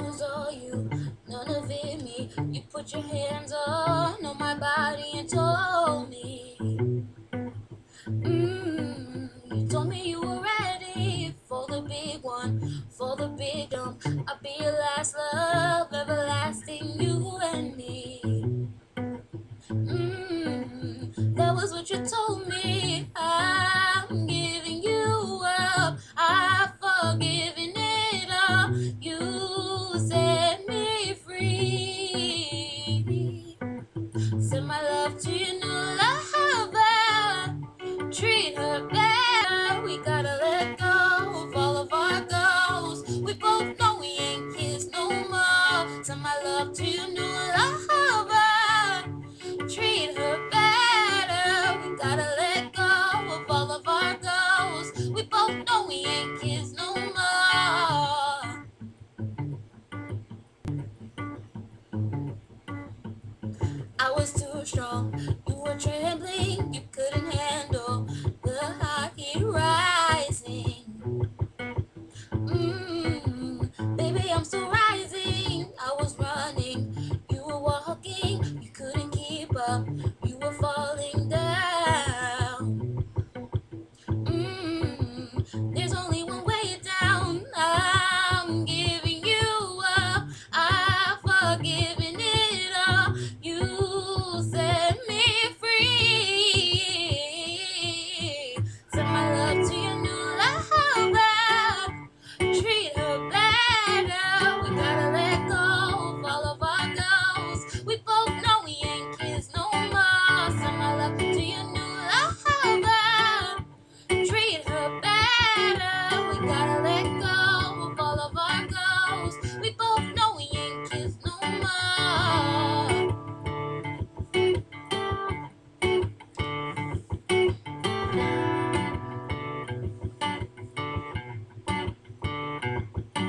was all you, none of it me. You put your hands on, on my body and told me. Mm, you told me you were ready for the big one, for the big dump. I'll be your last love, everlasting you and me. Mm, that was what you told me. I'm giving you up, I forgive. My love to you new was too strong. You were trembling. You couldn't handle the hot heat rising. Mm, baby, I'm still rising. I was running. You were walking. You couldn't keep up. Gotta